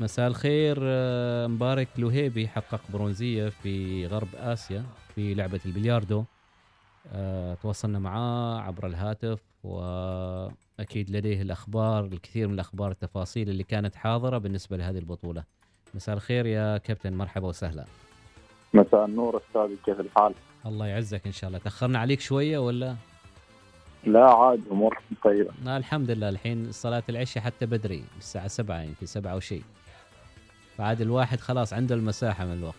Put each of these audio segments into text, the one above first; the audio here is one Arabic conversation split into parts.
مساء الخير آه، مبارك لوهيبي حقق برونزية في غرب آسيا في لعبة البلياردو. آه، تواصلنا معاه عبر الهاتف وأكيد لديه الأخبار الكثير من الأخبار التفاصيل اللي كانت حاضرة بالنسبة لهذه البطولة. مساء الخير يا كابتن مرحبا وسهلا. مساء النور أستاذ كيف الحال؟ الله يعزك إن شاء الله. تأخرنا عليك شوية ولا؟ لا عاد امور طيبة. الحمد لله. الحين صلاة العشاء حتى بدري الساعة سبعة يمكن سبعة وشيء. فعاد الواحد خلاص عنده المساحة من الوقت.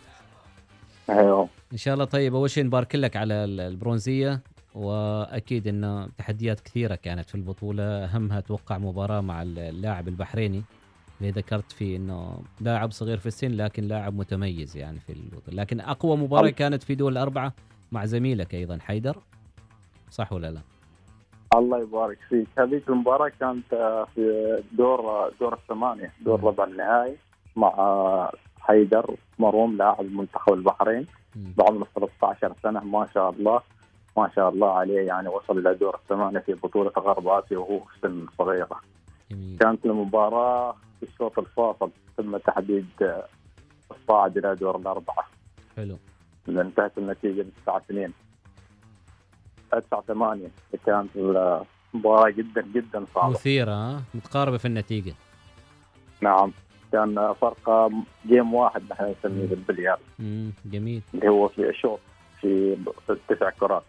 أيوه. إن شاء الله طيب أول شيء نبارك لك على ال- البرونزية وأكيد انه تحديات كثيرة كانت في البطولة. أهمها أتوقع مباراة مع اللاعب البحريني. اللي ذكرت فيه إنه لاعب صغير في السن لكن لاعب متميز يعني في البطولة. لكن أقوى مباراة. كانت في دول الأربعة مع زميلك أيضا حيدر. صح ولا لا؟ الله يبارك فيك. هذيك المباراة كانت في دور دور الثمانية دور. ربع النهائي. مع حيدر مروم لاعب منتخب البحرين. بعمر 13 سنة. ما شاء الله ما شاء الله عليه يعني وصل إلى دور الثمانية في بطولة غرب آسيا وهو في سن صغيرة. جميل. كانت المباراة في الشوط الفاصل تم تحديد الصاعد إلى دور الأربعة. حلو. انتهت النتيجة 9 2 9 8 كانت المباراة جدا جدا صعبة. مثيرة؟ متقاربة في النتيجة. نعم. كان فرق جيم واحد نحن نسميه بالبلياردو. مم. جميل. اللي هو في الشوط في التسع كرات.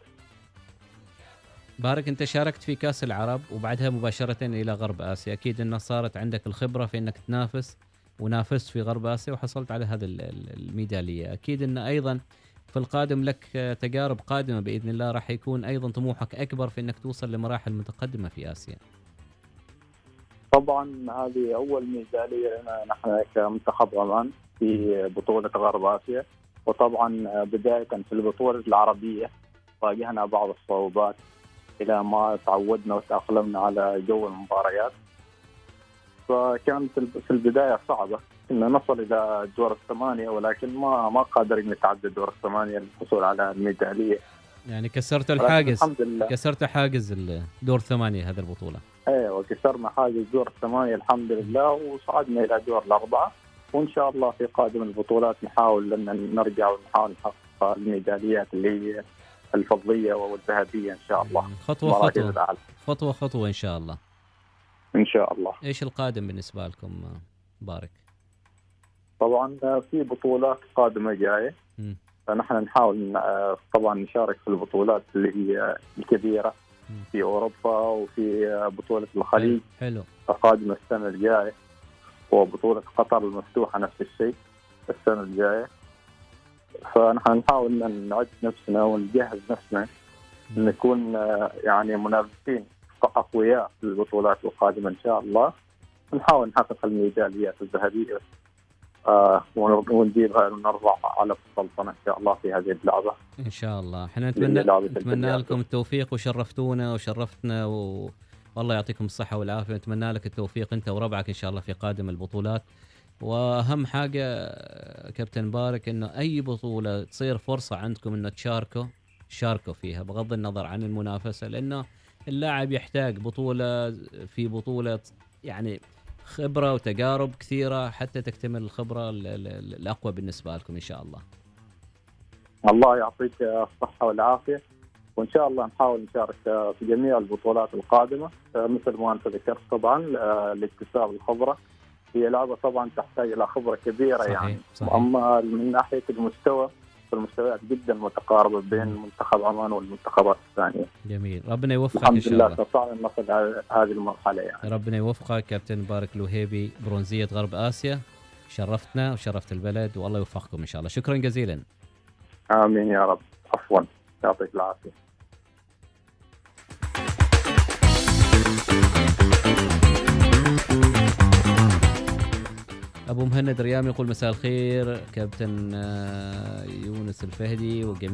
بارك انت شاركت في كأس العرب وبعدها مباشرة إلى غرب آسيا. أكيد أنه صارت عندك الخبرة في إنك تنافس ونافست في غرب آسيا وحصلت على هذه ال- ال- الميدالية. أكيد أنه أيضا في القادم لك تجارب قادمة بإذن الله راح يكون أيضا طموحك أكبر في إنك توصل لمراحل متقدمة في آسيا. طبعا هذه أول ميداليه لنا نحن كمنتخب عمان في بطولة غرب آسيا. وطبعا بداية في البطولة العربية واجهنا بعض الصعوبات. إلى ما تعودنا وتأقلمنا على جو المباريات. فكانت في البداية صعبة. ان نصل إلى دور الثمانية ولكن ما ما قادرين نتعدى دور الثمانية للحصول على الميداليه يعني كسرت الحاجز. الحمد لله. كسرت حاجز دور ثمانيه هذه البطولة. أيوه كسرنا حاجز دور الثمانية الحمد لله وصعدنا إلى دور الأربعة وإن شاء الله في قادم البطولات نحاول أن نرجع ونحاول نحقق الميداليات اللي هي الفضيه والذهبية إن شاء الله. خطوة خطوة. الأعلى. خطوة خطوة إن شاء الله. إن شاء الله. إيش القادم بالنسبة لكم آه، بارك طبعا في بطولات قادمة جاية. فنحن نحاول آه، طبعا نشارك في البطولات اللي هي الكبيرة. في أوروبا وفي آه، بطولة الخليج. حلو. قادمه السنة الجاية. وبطولة قطر المفتوحة نفس الشيء السنة الجاية. فنحن نحاول أن نعد نفسنا ونجهز نفسنا نكون آه، يعني منافسين أقوياء في البطولات القادمة إن شاء الله. نحاول نحقق الميداليات الذهبية. آه ون- ونجيبها ونرفع على السلطنة إن شاء الله في هذه اللعبة. إن شاء الله. إحنا نتمنى نتمنى. لكم التوفيق وشرفتونا وشرفتنا و... والله يعطيكم الصحة والعافية. نتمنى لك التوفيق أنت وربعك إن شاء الله في قادم البطولات. وأهم حاجة آه، كابتن بارك إنه أي بطولة تصير فرصة عندكم إنه تشاركوا شاركوا فيها بغض النظر عن المنافسة لأنه اللاعب يحتاج بطولة في بطولة يعني خبرة وتجارب كثيرة حتى تكتمل الخبرة ال- ال- الأقوى بالنسبة لكم إن شاء الله. الله يعطيك الصحة والعافية وإن شاء الله نحاول نشارك في جميع البطولات القادمة. مثل ما أنت ذكرت طبعا لاكتساب الخبرة هي لعبة طبعا تحتاج إلى خبرة كبيرة صحيح، يعني. صحيح. أما من ناحية المستوى فالمستويات جدا متقاربة بين منتخب عمان والمنتخبات الثانية. جميل. ربنا يوفقك الحمد شاء لله الله. استطعنا أن نصل على هذه المرحلة يعني. ربنا يوفقك كابتن بارك الوهيبي برونزية غرب آسيا. شرفتنا وشرفت البلد والله يوفقكم إن شاء الله. شكرا جزيلا. آمين يا رب. عفوا. يعطيك العافية. أبو مهند ريام يقول مساء الخير كابتن آه، يونس الفهدي وجميع